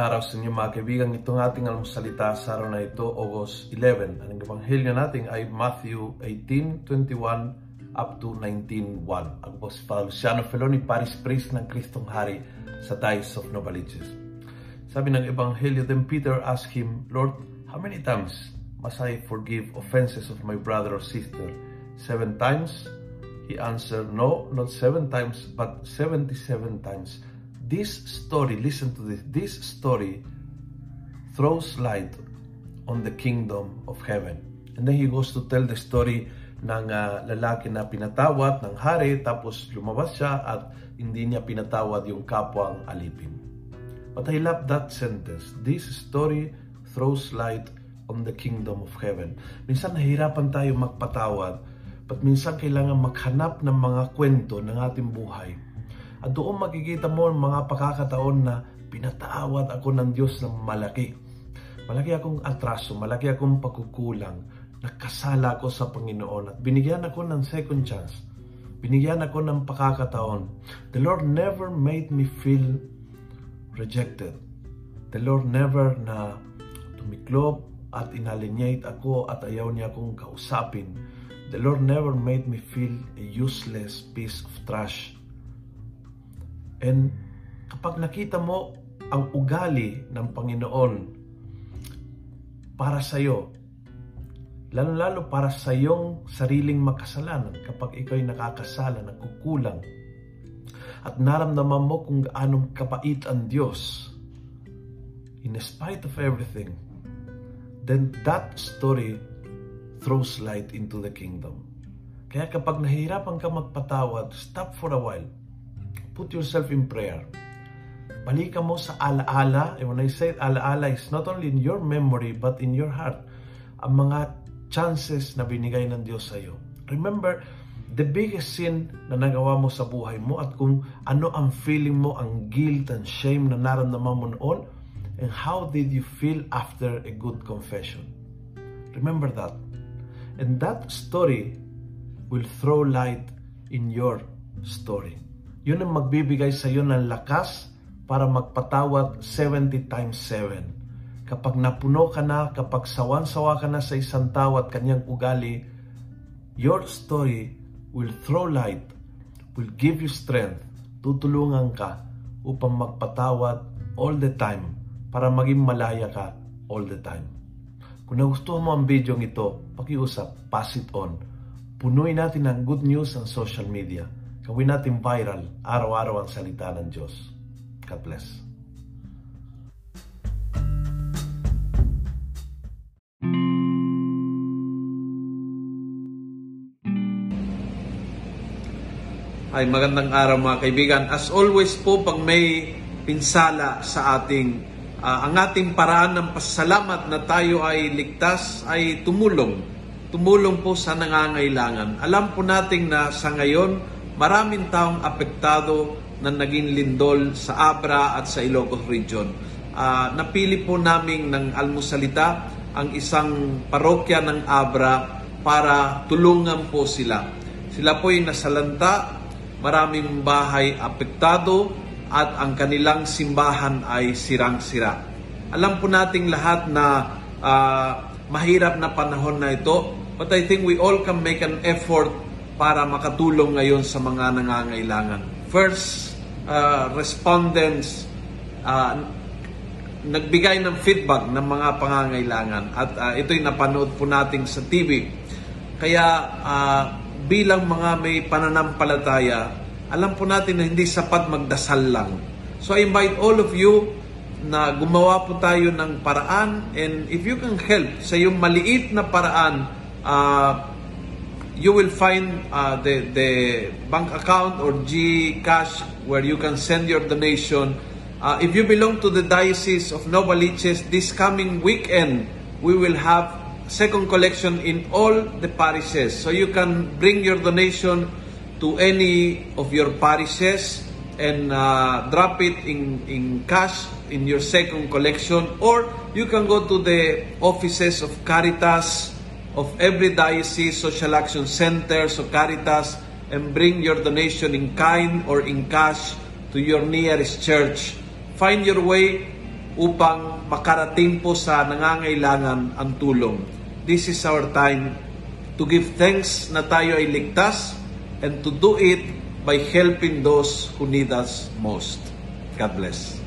araw sa inyo mga kaibigan. Itong ating almusalita sa araw na ito, August 11. Ang ebanghelyo natin ay Matthew 18:21 up to 19:1. Ako po si Father Luciano Feloni, Paris Priest ng Kristong Hari sa Dice of Novaliches. Sabi ng ebanghelyo, then Peter asked him, Lord, how many times must I forgive offenses of my brother or sister? Seven times? He answered, No, not seven times, but 77 times this story, listen to this, this story throws light on the kingdom of heaven. And then he goes to tell the story ng uh, lalaki na pinatawad ng hari tapos lumabas siya at hindi niya pinatawad yung kapwang alipin. But I love that sentence. This story throws light on the kingdom of heaven. Minsan nahihirapan tayo magpatawad, but minsan kailangan maghanap ng mga kwento ng ating buhay at doon makikita mo ang mga pagkakataon na pinatawad ako ng Diyos ng malaki. Malaki akong atraso, malaki akong pagkukulang. Nakasala ako sa Panginoon at binigyan ako ng second chance. Binigyan ako ng pagkakataon. The Lord never made me feel rejected. The Lord never na tumiklop at inalienate ako at ayaw niya akong kausapin. The Lord never made me feel a useless piece of trash And kapag nakita mo ang ugali ng Panginoon para sa iyo, lalo-lalo para sa iyong sariling makasalanan kapag ikaw ay nakakasala, nagkukulang, at naramdaman mo kung gaano kapait ang Diyos, in spite of everything, then that story throws light into the kingdom. Kaya kapag nahihirapan ka magpatawad, stop for a while put yourself in prayer. Balikan mo sa alaala, and when I say alaala, is not only in your memory, but in your heart, ang mga chances na binigay ng Diyos sa iyo. Remember, the biggest sin na nagawa mo sa buhay mo at kung ano ang feeling mo, ang guilt and shame na naramdaman mo noon, and how did you feel after a good confession. Remember that. And that story will throw light in your story. Yun ang magbibigay sa iyo ng lakas para magpatawad 70 times 7. Kapag napuno ka na, kapag sawan-sawa ka na sa isang tao at kanyang ugali, your story will throw light, will give you strength, tutulungan ka upang magpatawad all the time para maging malaya ka all the time. Kung nagustuhan mo ang video ito, pakiusap, pass it on. Punuin natin ng good news ang social media Gawin natin viral araw-araw ang salita ng Diyos. God bless. Ay magandang araw mga kaibigan. As always po pag may pinsala sa ating uh, ang ating paraan ng pasalamat na tayo ay ligtas ay tumulong. Tumulong po sa nangangailangan. Alam po nating na sa ngayon maraming taong apektado na naging lindol sa Abra at sa Ilocos Region. Uh, napili po namin ng almusalita ang isang parokya ng Abra para tulungan po sila. Sila po ay nasalanta, maraming bahay apektado at ang kanilang simbahan ay sirang-sira. Alam po nating lahat na uh, mahirap na panahon na ito, but I think we all can make an effort para makatulong ngayon sa mga nangangailangan. First, uh, respondents uh, nagbigay ng feedback ng mga pangangailangan at uh, ito'y napanood po natin sa TV. Kaya uh, bilang mga may pananampalataya, alam po natin na hindi sapat magdasal lang. So I invite all of you na gumawa po tayo ng paraan and if you can help sa yung maliit na paraan, uh, you will find uh, the, the bank account or GCash where you can send your donation. Uh, if you belong to the Diocese of Novaliches, this coming weekend, we will have second collection in all the parishes. So you can bring your donation to any of your parishes and uh, drop it in, in cash in your second collection or you can go to the offices of Caritas, of every diocese, social action centers, or Caritas, and bring your donation in kind or in cash to your nearest church. Find your way upang makarating po sa nangangailangan ang tulong. This is our time to give thanks na tayo ay ligtas and to do it by helping those who need us most. God bless.